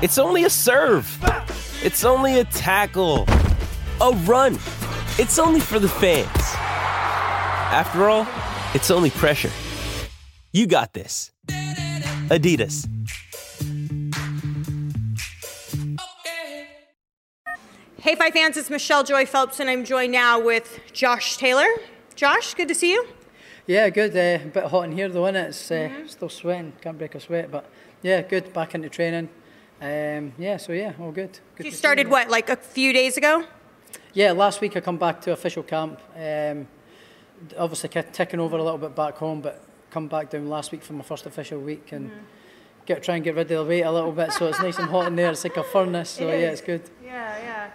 It's only a serve. It's only a tackle, a run. It's only for the fans. After all, it's only pressure. You got this. Adidas. Hey, Five fans, it's Michelle Joy Phelps, and I'm joined now with Josh Taylor. Josh, good to see you. Yeah, good. Uh, a bit hot in here though, innit? It's uh, still sweating. Can't break a sweat, but yeah, good. Back into training. Um, yeah, so yeah, all good. good You started what, like a few days ago? Yeah, last week I come back to official camp. Um, obviously ki- ticking over a little bit back home, but come back down last week for my first official week and get try and get rid of the weight a little bit. So it's nice and hot in there. It's like a furnace. So yeah, it's good. Yeah, yeah.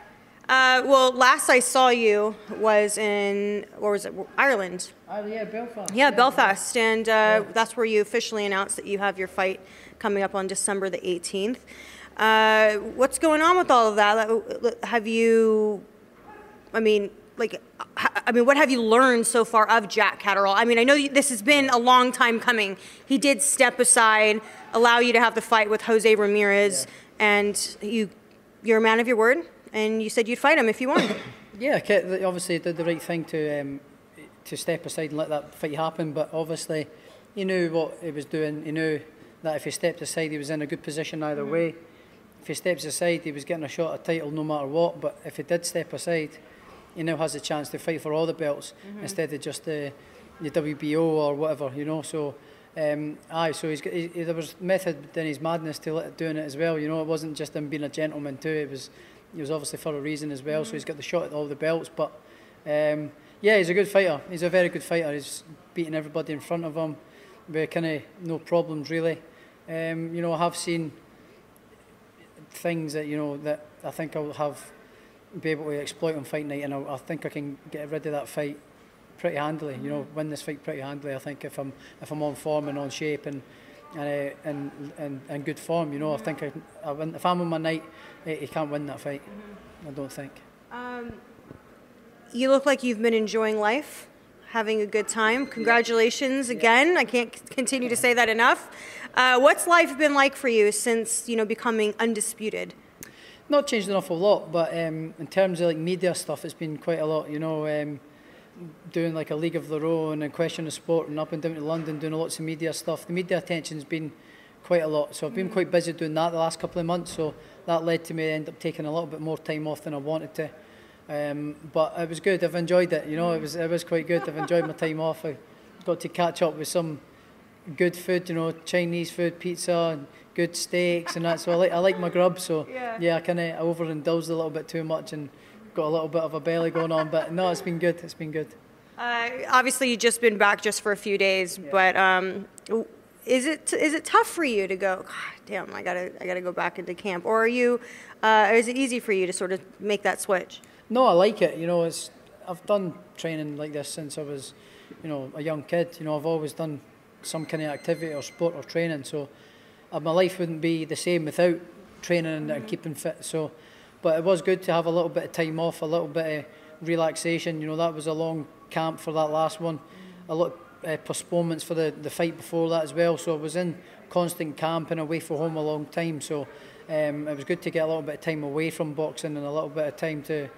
Uh, well, last I saw you was in, where was it? Ireland. Oh yeah, Belfast. Yeah, Belfast. And uh, that's where you officially announced that you have your fight coming up on December the 18th. Uh, what's going on with all of that? Have you, I mean, like, I mean, what have you learned so far of Jack Catterall? I mean, I know you- this has been a long time coming. He did step aside, allow you to have the fight with Jose Ramirez, and you, you're a man of your word, and you said you'd fight him if you won. Yeah, obviously did the right thing to um, to step aside and let that fight happen. But obviously, he knew what he was doing. He knew that if he stepped aside, he was in a good position either way. If he steps aside, he was getting a shot at title no matter what. But if he did step aside, he now has a chance to fight for all the belts instead of just the the WBO or whatever, you know. So. Um, aye, so he's got, he, he- there was method in his madness to doing it as well. You know, it wasn't just him being a gentleman too. It was, he was obviously for a reason as well. So he's got the shot at all the belts. But um, yeah, he's a good fighter. He's a very good fighter. He's beating everybody in front of him with kind of no problems really. Um, you know, I have seen things that you know that I think I'll have be able to exploit on fight night, and I, I think I can get rid of that fight pretty handily. You know, win this fight pretty handily. I think if I'm if I'm on form and on shape and and uh, and, and, and good form, you know, I think I, I win. If I'm on my night, he can't win that fight. I don't think. You look like you've been enjoying life, having a good time. Congratulations again. I can't continue to say that enough. Uh, what's life been like for you since you know becoming undisputed? Not changed an awful lot, but um, in terms of like media stuff, it's been quite a lot. You know, um, doing like a league of their own and question of sport and up and down to London, doing lots of media stuff. The media attention's been quite a lot, so I've been quite busy doing that the last couple of months. So that led to me end up taking a little bit more time off than I wanted to. Um, but it was good. I've enjoyed it. You know, it was it was quite good. I've enjoyed my time off. I got to catch up with some good food. You know, Chinese food, pizza, and good steaks and that. So I like I like my grub. So yeah, I kind of overindulged a little bit too much and got a little bit of a belly going on. But no, it's been good. It's been good. Uh, obviously, you've just been back just for a few days, but um, is it is it tough for you to go? God damn, I gotta I gotta go back into camp, or are you? Uh, is it easy for you to sort of make that switch? No, I like it. You know, it's I've done training like this since I was, you know, a young kid. You know, I've always done some kind of activity or sport or training. So uh, my life wouldn't be the same without training and, and keeping fit. So, but it was good to have a little bit of time off, a little bit of relaxation. You know, that was a long camp for that last one. A lot of uh, postponements for the, the fight before that as well. So I was in constant camp and away from home a long time. So um, it was good to get a little bit of time away from boxing and a little bit of time to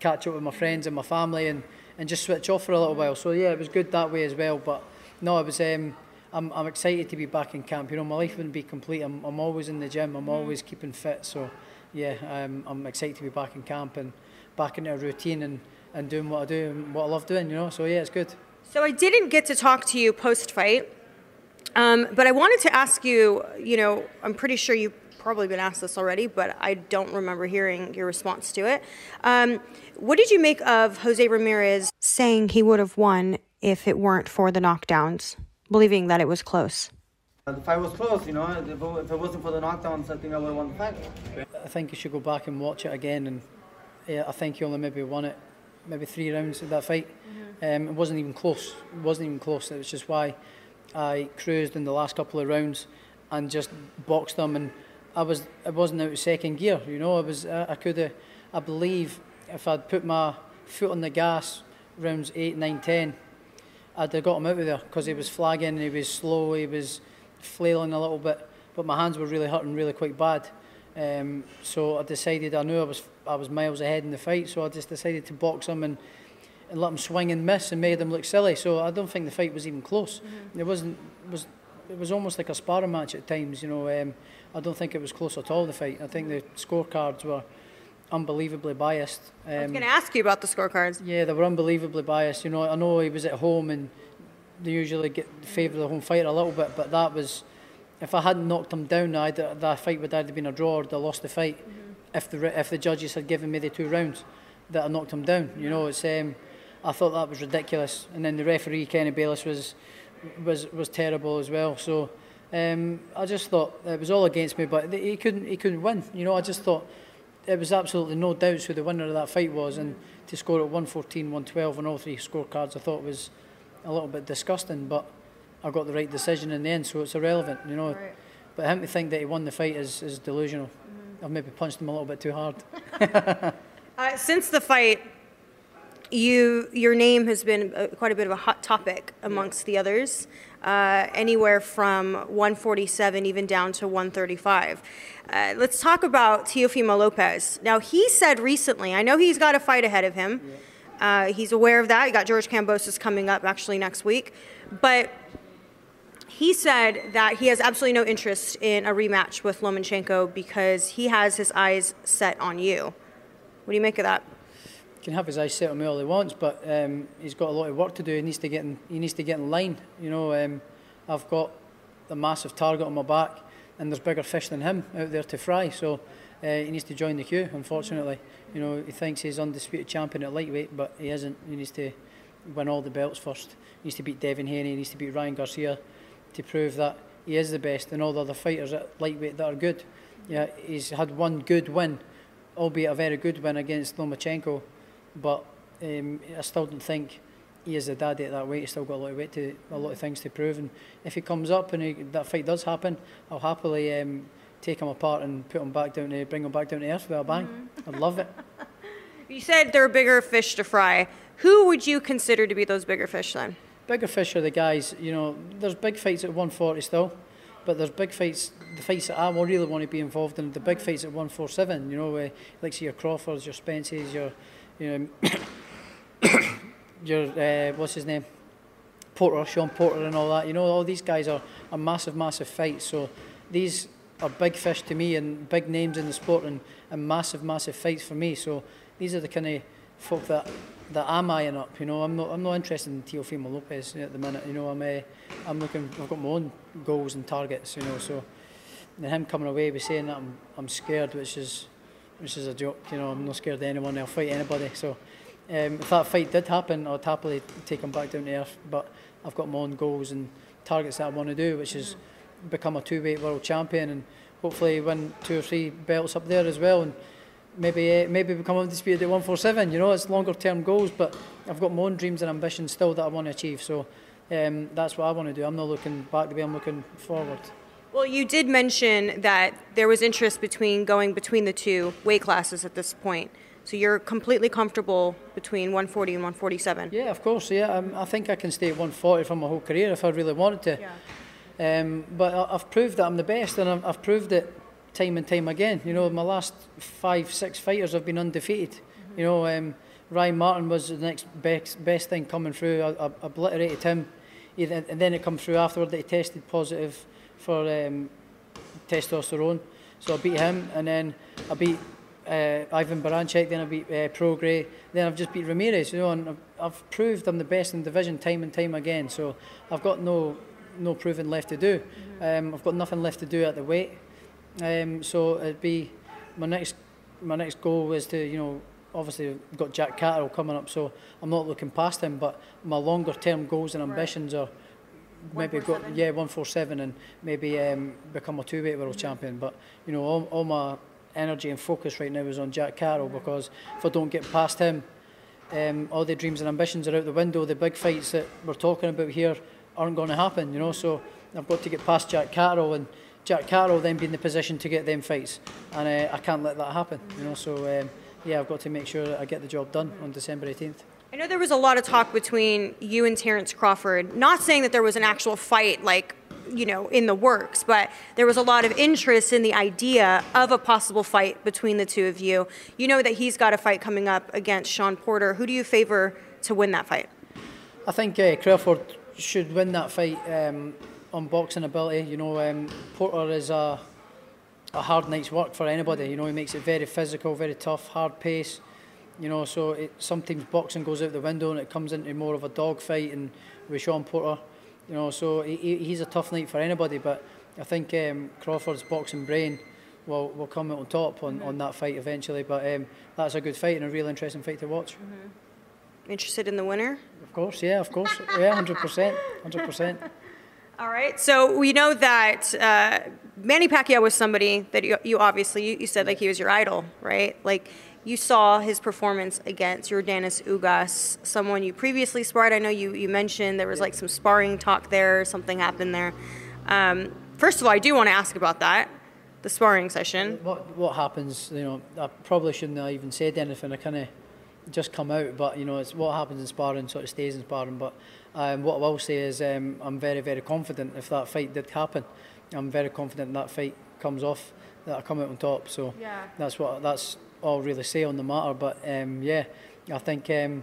catch up with my friends and my family and, and just switch off for a little while. So yeah, it was good that way as well. But no, it was. Um, I'm, I'm excited to be back in camp. You know, my life wouldn't be complete. I'm, I'm always in the gym. I'm always keeping fit. So yeah, um, I'm excited to be back in camp and back into a routine and, and doing what I do and what I love doing. You know, so yeah, it's good. So I didn't get to talk to you post fight, um, but I wanted to ask you. You know, I'm pretty sure you've probably been asked this already, but I don't remember hearing your response to it. Um, what did you make of Jose Ramirez saying he would have won if it weren't for the knockdowns, believing that it was close? The fight was close, you know. If it, wasn't for the knockdowns, I think I would have won the fight. I think you should go back and watch it again. And yeah, I think he only maybe won it, maybe three rounds of that fight. Um, it wasn't even close. It wasn't even close. It was just why I cruised in the last couple of rounds and just boxed them. And I was, I wasn't out of second gear. You know, I was, I, I could have, I believe, if I'd put my foot on the gas, rounds eight, nine, ten, I'd have got him out of there because he was flagging, he was slow, he was flailing a little bit, but my hands were really hurting really quite bad. Um, so I decided I knew I was I was miles ahead in the fight, so I just decided to box him and and let him swing and miss and made him look silly. So I don't think the fight was even close. Mm-hmm. It wasn't it was it was almost like a sparring match at times. You know, um, I don't think it was close at all. The fight. I think the scorecards were unbelievably biased. Um, I was going to ask you about the scorecards. yeah, they were unbelievably biased. You know, I know he was at home and they usually get favour the home fighter a little bit, but that was if I hadn't knocked him down, I'd, that fight would either been a draw or lost the fight. If the if the judges had given me the two rounds that I knocked him down, you know, it's um, I thought that was ridiculous. And then the referee Kenny Bayless was was was terrible as well. So um, I just thought it was all against me, but he couldn't he couldn't win. You know, I just thought it was absolutely no doubts who the winner of that fight was, and to score at 114, 112 on all three scorecards, I thought was a little bit disgusting. But I got the right decision in the end, so it's irrelevant, you know. But him to think that he won the fight is, is delusional. I've maybe punched him a little bit too hard. Uh, since the fight, you your name has been uh, quite a bit of a hot topic amongst the others. Uh, anywhere from 147 even down to 135. Uh, let's talk about Teofimo Lopez. Now he said recently, I know he's got a fight ahead of him. Uh, he's aware of that. You got George Kambosos coming up actually next week, but he said that he has absolutely no interest in a rematch with Lomachenko because he has his eyes set on you. What do you make of that? Can have his eyes set on me all he wants, but um, he's got a lot of work to do. He needs to get in, he needs to get in line. You know, um, I've got a massive target on my back, and there's bigger fish than him out there to fry. So uh, he needs to join the queue. Unfortunately, you know, he thinks he's undisputed champion at lightweight, but he isn't. He needs to win all the belts first. He needs to beat Devin Haney. He needs to beat Ryan Garcia to prove that he is the best, and all the other fighters at lightweight that are good. Yeah, he's had one good win, albeit a very good win against Lomachenko, but um, I still don't think he is the daddy at that weight. He's still got a lot of weight to, a lot of things to prove. And if he comes up and he, that fight does happen, I'll happily um, take him apart and put him back down to bring him back down to earth with a bang. I'd love it. You said there are bigger fish to fry. Who would you consider to be those bigger fish then? Bigger fish are the guys, you know, there's big fights at 140 still, but there's big fights, the fights that I really want to be involved in, the big fights at 147, you know, uh, like see your Crawfords, your Spences, your, you um, know, your, uh, what's his name? Porter, Sean Porter and all that. You know, all these guys are, are massive, massive fights. So these are big fish to me and big names in the sport and, and massive, massive fights for me. So these are the kind of folk that that I'm eyeing up. You know, I'm not I'm not interested in Teofimo Lopez at the minute. You know, I'm uh, I'm looking. I've got my own goals and targets. You know, so and him coming away with saying that I'm I'm scared, which is which is a joke. You know, I'm not scared of anyone. I'll fight anybody. So um, if that fight did happen, I'd happily take him back down to earth. But I've got my own goals and targets that I want to do, which is become a two-weight world champion and hopefully win two or three belts up there as well. And maybe uh, maybe become undisputed at 147. You know, it's longer term goals, but I've got my own dreams and ambitions still that I want to achieve. So um, that's what I want to do. I'm not looking back the way I'm looking forward. Well, you did mention that there was interest between going between the two weight classes at this point. So you're completely comfortable between 140 and 147. Yeah, of course. Yeah, um, I think I can stay at 140 for my whole career if I really wanted to. Yeah. Um, but I- I've proved that I'm the best, and I've, I've proved it time and time again. You know, my last five, six fighters have been undefeated. You know, um, Ryan Martin was the next best, best thing coming through. I, I obliterated him. And then it come through afterward that he tested positive for um, testosterone. So I beat him, and then I beat uh, Ivan Baranchyk, then I beat uh, Prograis, then I've just beat Ramirez. You know, and I've, I've proved I'm the best in the division time and time again. So I've got no no proving left to do. Um, I've got nothing left to do at the weight. Um, so it'd be my next my next goal is to you know obviously I've got Jack Catterall coming up, so I'm not looking past him. But my longer term goals and ambitions right. are maybe go yeah 147 and maybe um, become a two weight world champion. But you know, all, all my energy and focus right now is on Jack Carroll because if I don't get past him, um, all the dreams and ambitions are out the window. The big fights that we're talking about here aren't going to happen. You know, so I've got to get past Jack Carroll and. Jack Carroll then be in the position to get them fights and uh, I can't let that happen you know so um, yeah I've got to make sure I get the job done on December 18th I know there was a lot of talk between you and Terence Crawford. Not saying that there was an actual fight, like you know, in the works, but there was a lot of interest in the idea of a possible fight between the two of you. You know that he's got a fight coming up against Sean Porter. Who do you favor to win that fight? I think uh, Crawford should win that fight um, on boxing ability. You know, um, Porter is a a hard night's work for anybody. You know, he makes it very physical, very tough, hard pace. You know, so it, sometimes boxing goes out the window and it comes into more of a dog fight and with Sean Porter. You know, so he, he's a tough night for anybody. But I think um, Crawford's boxing brain will will come out on top on, on that fight eventually. But um, that's a good fight and a real interesting fight to watch. Mm-hmm. Interested in the winner? Of course, yeah, of course, yeah, hundred percent, hundred percent. All right. So we know that uh, Manny Pacquiao was somebody that you, you obviously you, you, said like he was your idol, right? Like you saw his performance against Yordenis Ugas, someone you previously sparred. I know you you mentioned there was like some sparring talk there, something happened there. Um, first of all, I do want to ask about that, the sparring session. What what happens? You know, I probably shouldn't have even said anything. I kind of just come out, but you know, it's what happens in sparring sort of stays in sparring, but. Um, what I will say is um, I'm very, very confident if that fight did happen. I'm very confident that fight comes off, that I come out on top. So yeah. that's what that's all really say on the matter. But um, yeah, I think um,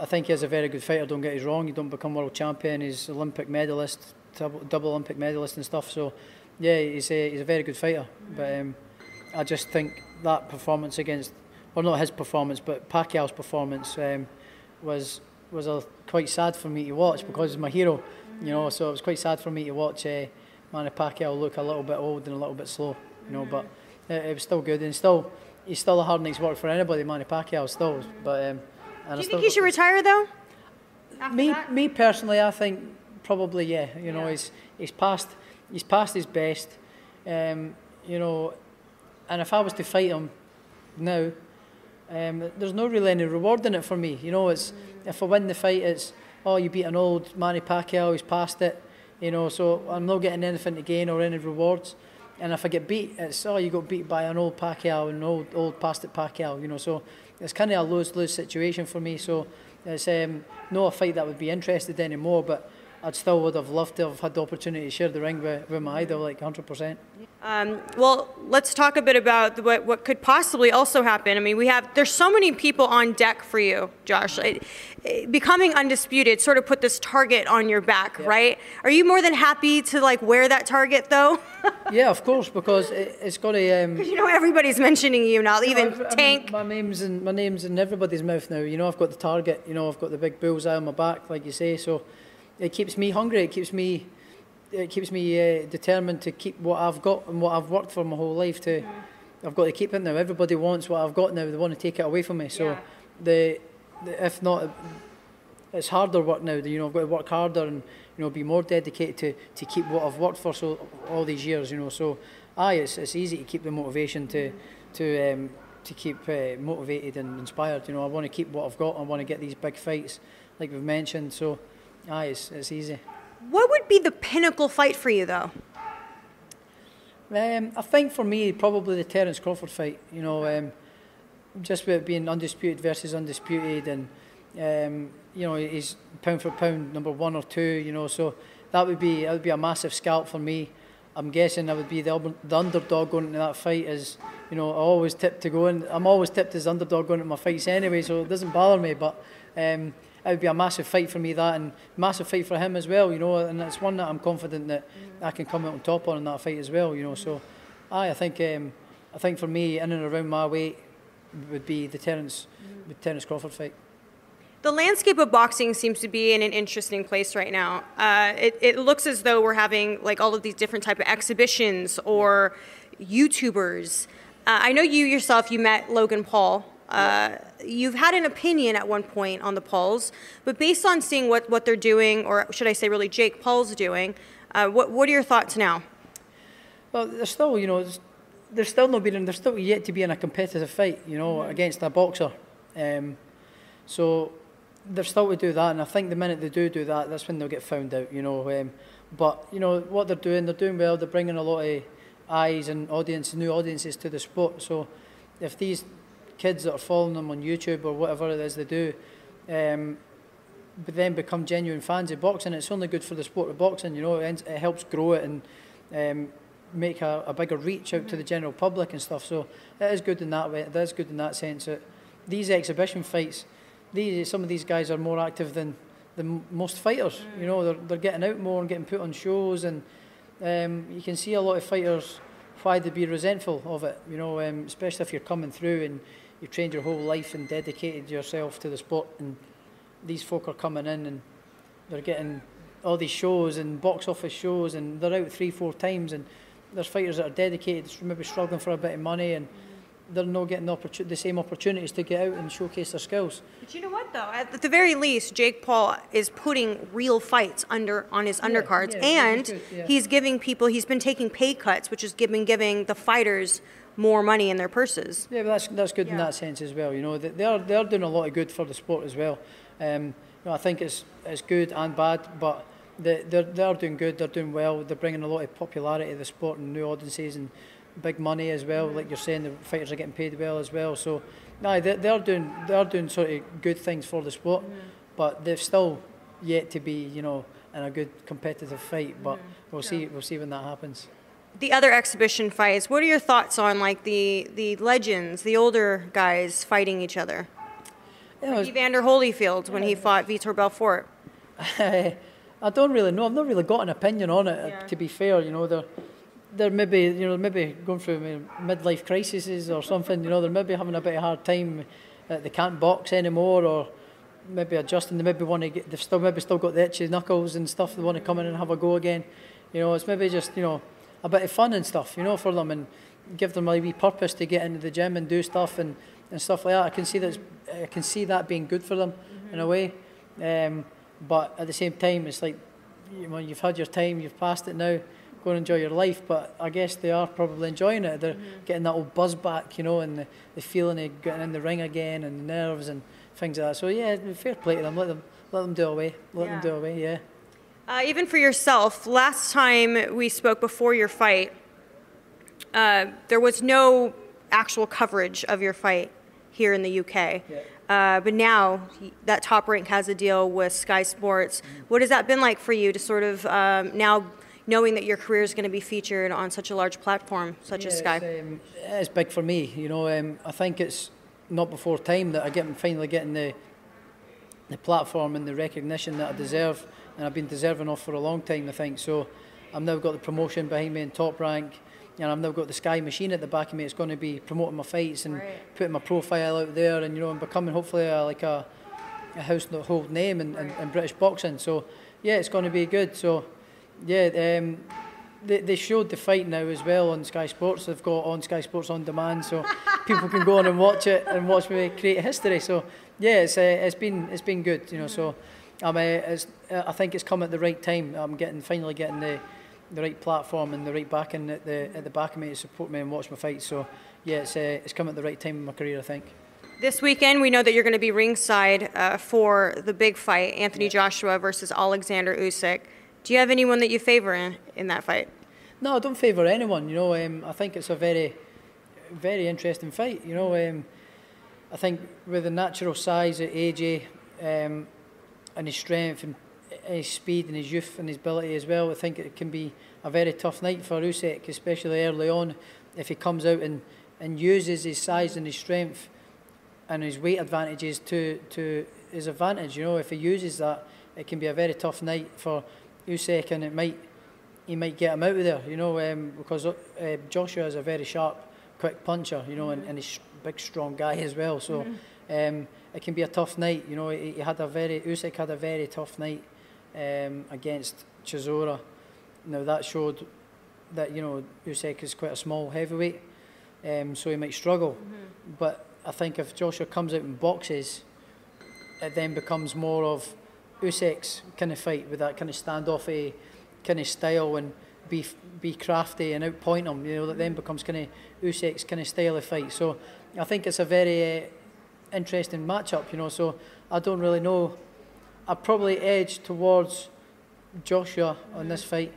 I think he's a very good fighter. Don't get us wrong. He don't become world champion. He's Olympic medalist, double, Olympic medalist and stuff. So yeah, he's a, he's a very good fighter. But um, I just think that performance against, well, not his performance, but Pacquiao's performance um, was was a, quite sad for me to watch because he's my hero, you know. So it was quite sad for me to watch uh, Manny Pacquiao look a little bit old and a little bit slow, you know. But it, it was still good and still he's still a hard night's work for anybody. Manny Pacquiao still, but um, do you think he should retire though? me, that? me personally, I think probably yeah. You know, he's he's past he's past his best. Um, you know, and if I was to fight him now, um, there's no really any reward in it for me. You know, it's if I win the fight, it's oh you beat an old Manny Pacquiao, he's past it. You know, so I'm not getting anything to gain or any rewards. And if I get beat, it's oh you got beat by an old Pacquiao, an old old past it Pacquiao. You know, so it's kind of a lose lose situation for me. So it's um, not a fight that would be interested anymore, but I'd still would have loved to have had the opportunity to share the ring with, with my idol, like 100%. Um, well, let's talk a bit about what, what could possibly also happen. I mean, we have, there's so many people on deck for you, Josh. It, it, becoming undisputed sort of put this target on your back, yeah. right? Are you more than happy to like wear that target though? yeah, of course, because it, has got to. Um, you know, everybody's mentioning you now, even I, I Tank. Mean, my name's in my name's in everybody's mouth now. You know, I've got the target. You know, I've got the big bullseye on my back, like you say. So it keeps me hungry. It keeps me it keeps me uh, determined to keep what I've got and what I've worked for my whole life. To I've got to keep it now. Everybody wants what I've got now. They want to take it away from me. So yeah. the, the, if not, it's harder work now. You know, I've got to work harder and you know be more dedicated to, to keep what I've worked for so all these years. You know, so aye, it's it's easy to keep the motivation to to um, to keep uh, motivated and inspired. You know, I want to keep what I've got. I want to get these big fights, like we've mentioned. So. Aye, it's, it's easy. What would be the pinnacle fight for you, though? Um, I think for me, probably the Terence Crawford fight. You know, um, just with being undisputed versus undisputed, and um, you know, he's pound for pound number one or two. You know, so that would be that would be a massive scalp for me. I'm guessing I would be the, the underdog going into that fight. As you know, I always tip to go in. I'm always tipped as underdog going into my fights anyway, so it doesn't bother me. But um, it would be a massive fight for me that, and massive fight for him as well. You know, and it's one that I'm confident that I can come out on top on in that fight as well. You know, so aye, I think um, I think for me in and around my weight would be the Terence, the Terence Crawford fight. The landscape of boxing seems to be in an interesting place right now. Uh, it, it looks as though we're having like all of these different type of exhibitions or YouTubers. Uh, I know you yourself. You met Logan Paul. Uh, you've had an opinion at one point on the polls, but based on seeing what, what they're doing, or should I say, really Jake Paul's doing, uh, what what are your thoughts now? Well, there's still, you know, there's, there's still not been, there's still yet to be in a competitive fight, you know, against a boxer. Um, so they're still to do that, and I think the minute they do do that, that's when they'll get found out, you know. Um, but you know what they're doing, they're doing well. They're bringing a lot of eyes and audience, new audiences to the sport. So if these kids that are following them on YouTube or whatever it is they do, um, but then become genuine fans of boxing, it's only good for the sport of boxing. You know, it, ends- it helps grow it and um, make a, a bigger reach out to the general public and stuff. So it is good in that way. It is good in that sense. That these exhibition fights, these some of these guys are more active than than most fighters. You know, they're they're getting out more and getting put on shows, and um, you can see a lot of fighters why they'd be resentful of it. You know, um, especially if you're coming through and you've trained your whole life and dedicated yourself to the sport, and these folk are coming in and they're getting all these shows and box office shows, and they're out three, four times, and there's fighters that are dedicated, maybe struggling for a bit of money, and they're not getting the, the same opportunities to get out and showcase their skills. But you know what though? At the very least, Jake Paul is putting real fights under on his undercards, yeah, and good, yeah. he's giving people. He's been taking pay cuts, which has given giving the fighters more money in their purses. Yeah, but that's that's good in that sense as well. You know, they they are they are doing a lot of good for the sport as well. Um, you know, I think it's it's good and bad, but they they're, they are doing good. They're doing well. They're bringing a lot of popularity to the sport and new audiences and big money as well. Mm-hmm. Like you're saying, the fighters are getting paid well as well. So, no, they're, they are doing they are doing sort of good things for the sport, mm-hmm. but they've still yet to be you know in a good competitive fight. But mm-hmm. we'll see we'll see when that happens. The other exhibition fights. What are your thoughts on like the the legends, the older guys fighting each other? Know, Like Evander Holyfield when he fought Vitor Belfort. I don't really know. I've not really got an opinion on it. Yeah. To be fair, you know, they're they're maybe you know maybe going through midlife crises or something. You know, they're maybe having a bit of hard time. They can't box anymore, or maybe adjusting. They maybe want to get. They've still maybe still got the itchy knuckles and stuff. They want to come in and have a go again. You know, it's maybe just you know a bit of fun and stuff. You know, for them and give them a wee purpose to get into the gym and do stuff and, and stuff like that. I can see that I can see that being good for them in a way. Um, but at the same time, it's like you know, you've had your time, you've passed it now. Go and enjoy your life. But I guess they are probably enjoying it. They're getting that old buzz back, you know, and the, the feeling of getting in the ring again and the nerves and things like that. So yeah, fair play to them. Let them let them do away. Let Yeah. them do away. Yeah. Uh, even for yourself, last time we spoke before your fight, uh, there was no actual coverage of your fight here in the UK. Uh, but now that Top Rank has a deal with Sky Sports. What has that been like for you to sort of um, now knowing that your career is going to be featured on such a large platform such as Sky? It's, um, it's big for me. You know, um, I think it's not before time that I get finally getting the the platform and the recognition that I deserve, and I've been deserving of for a long time. I think so. I've now got the promotion behind me in top rank, and I've now got the Sky machine at the back of me. It's going to be promoting my fights and Right. putting my profile out there, and you know, and becoming hopefully a, like a a household name in, in, in British boxing. So yeah, it's going to be good. So yeah, um, they, they showed the fight now as well on Sky Sports. They've got on Sky Sports on demand, so people can go on and watch it and watch me create history. So yeah, it's uh, it's been it's been good, you know. So um, uh, it's, I think it's come at the right time. I'm getting finally getting the the right platform and the right backing at the at the back of me to support me and watch my fight. So yeah, it's uh, it's come at the right time in my career, I think. This weekend, we know that you're going to be ringside uh, for the big fight, Anthony Joshua versus Alexander Usyk. Do you have anyone that you favor in, in that fight? No, I don't favour anyone. You know, um, I think it's a very, very interesting fight. You know, um, I think with the natural size of AJ um, and his strength and his speed and his youth and his ability as well, I think it can be a very tough night for Usyk, especially early on. If he comes out and, and uses his size and his strength and his weight advantages to, to his advantage, you know, if he uses that, it can be a very tough night for Usyk, and it might he might get him out of there, you know, um, because uh, Joshua is a very sharp, quick puncher, you know, and, and he's a big, strong guy as well. So um, it can be a tough night. You know, he, he had a very Usyk had a very tough night um, against Chisora. Now that showed that you know Usyk is quite a small heavyweight, um, so he might struggle. But I think if Joshua comes out and boxes, it then becomes more of Usyk's kind of fight with that kind of standoffy kind of style and be be crafty and outpoint him. You know that then becomes kind of Usyk's kind of style of fight. So I think it's a very uh, interesting matchup. You know, so I don't really know. I probably edge towards Joshua on this fight.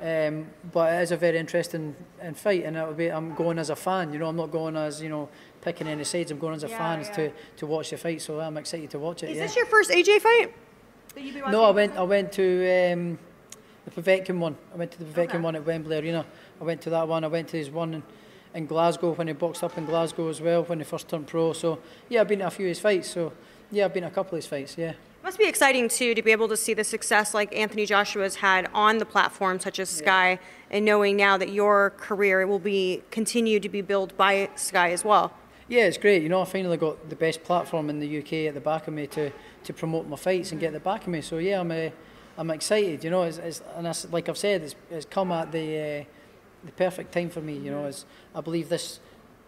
Um, but it is a very interesting uh, fight, and it'll be. I'm going as a fan, you know. I'm not going as you know picking any sides. I'm going as a Yeah, fan yeah. to, to watch the fight. So I'm excited to watch it. Is yeah. this your first AJ fight? That you've been No, I went. I went to um, the Povetkin one. I went to the Povetkin Okay. one at Wembley Arena. I went to that one. I went to his one in, in Glasgow when he boxed up in Glasgow as well when he first turned pro. So yeah, I've been to a few of his fights. So yeah, I've been to a couple of his fights. Yeah. Must be exciting too to be able to see the success like Anthony Joshua's had on the platform such as Sky, and knowing now that your career will be continue to be built by Sky as well. Yeah, it's great. You know, I finally got the best platform in the UK at the back of me to, to promote my fights and get the back of me. So yeah, I'm uh, I'm excited. You know, it's, it's and it's, like I've said, it's, it's come at the uh, the perfect time for me. You know, as I believe this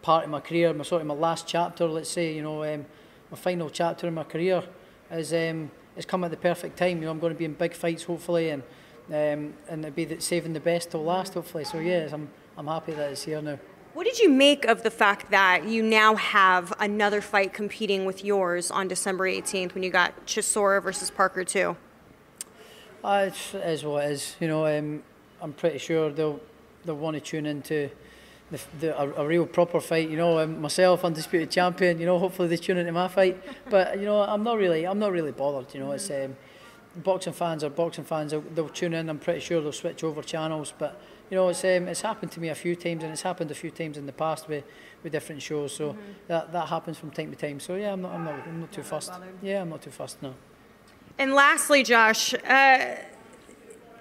part of my career, my sort of my last chapter, let's say, you know, um, my final chapter in my career is um, it's come at the perfect time. You know, I'm going to be in big fights hopefully, and um, and it'll be the, saving the best till last hopefully. So yes, I'm I'm happy that it's here now. What did you make of the fact that you now have another fight competing with yours on December 18th when you got Chisora versus Parker too? Uh, it's, it is what it is. You know, um, I'm pretty sure they'll they'll want to tune into the, the, a, a real proper fight. You know, um, myself, undisputed champion. You know, hopefully they tune into my fight. But you know, I'm not really I'm not really bothered. You know, it's um, boxing fans are boxing fans. They'll, they'll tune in. I'm pretty sure they'll switch over channels. But you know, it's um, it's happened to me a few times, and it's happened a few times in the past with, with different shows. So that that happens from time to time. So yeah, I'm not I'm not I'm not too fussed. Yeah, I'm not too fussed. No. And lastly, Josh, uh,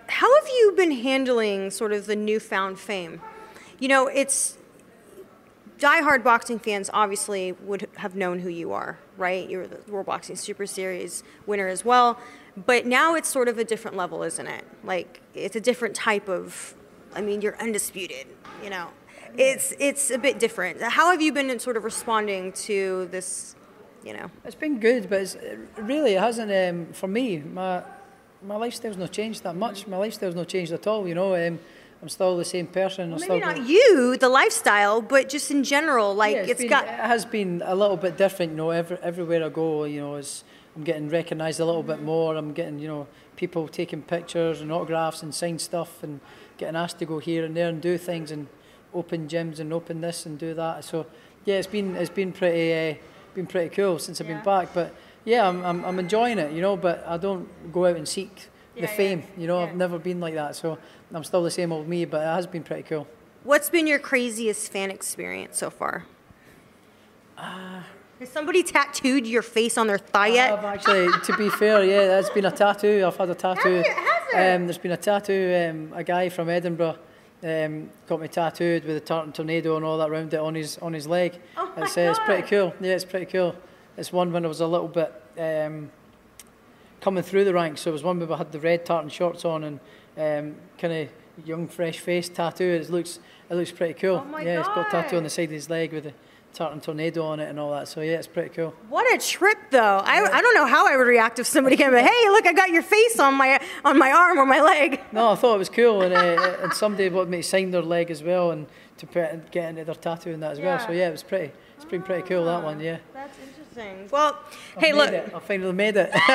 how have you been handling sort of the newfound fame? You know, it's diehard boxing fans obviously would have known who you are, right? You're the World Boxing Super Series winner as well. But now it's sort of a different level, isn't it? Like it's a different type of. I mean, you're undisputed. You know, it's it's a bit different. How have you been sort of responding to this? You know. It's been good, but it's, it really it hasn't. Um, for me, my my lifestyle's not changed that much. My lifestyle's not changed at all. You know, um, I'm still the same person. I'm Maybe not you, the lifestyle, but just in general, like Yeah, it's been, got. It has been a little bit different. You know, every, everywhere I go, you know, it's, I'm getting recognised a little bit more. I'm getting, you know, people taking pictures and autographs and sign stuff, and getting asked to go here and there and do things and open gyms and open this and do that. So yeah, it's been it's been pretty uh, been pretty cool since I've been back. But yeah, I'm, I'm I'm enjoying it. You know, but I don't go out and seek the fame. You know, I've never been like that. So I'm still the same old me. But it has been pretty cool. What's been your craziest fan experience so far? Uh, Has somebody tattooed your face on their thigh yet? I've actually, to be fair, yeah, that's been a tattoo. I've had a tattoo. Has it? Has it? Um, there's been a tattoo. Um, a guy from Edinburgh um, got me tattooed with a tartan tornado and all that around it on his on his leg. Oh my it's, uh, it's pretty cool. Yeah, it's pretty cool. It's one when I was a little bit um, coming through the ranks. So it was one where I had the red tartan shorts on and um, kind of young, fresh face tattoo. It looks it looks pretty cool. Oh my yeah, it's got a tattoo on the side of his leg with a tartan tornado on it and all that. So yeah, it's pretty cool. What a trip, though. I, I don't know how I would react if somebody came and hey, look, I got your face on my on my arm or my leg. No, I thought it was cool, and, uh, and somebody wanted me to sign their leg as well, and to put, get into their tattoo and that as well. So Yeah. yeah, it was pretty. It's been pretty cool that one. Yeah. That's interesting. Well, I've hey, look, it. I finally made it.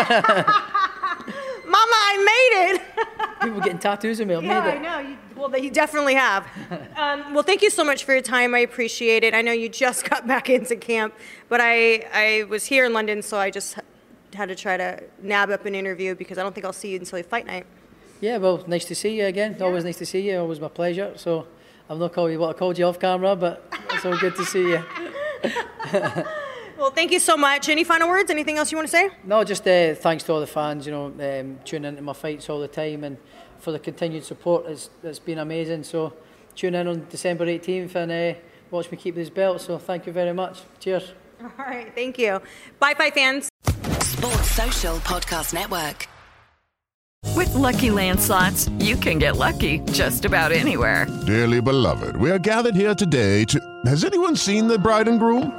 Mama, I made it. People getting tattoos of me. I Yeah, made I know. You, well, you definitely have. um, well, thank you so much for your time. I appreciate it. I know you just got back into camp, but I, I was here in London, so I just had to try to nab up an interview because I don't think I'll see you until fight night. Yeah, well, nice to see you again. Always nice to see you. Always my pleasure. So I've not called you what I called you off camera, but it's all good to see you. Well, thank you so much. Any final words? Anything else you want to say? No, just uh, thanks to all the fans, you know, um, tuning into my fights all the time and for the continued support. It's, it's been amazing. So tune in on December 18th and uh, watch me keep this belt. So thank you very much. Cheers. All right, thank you. Bye, bye, fans. Sports Social Podcast Network. With Lucky Land slots, you can get lucky just about anywhere. Dearly beloved, we are gathered here today to. Has anyone seen the bride and groom?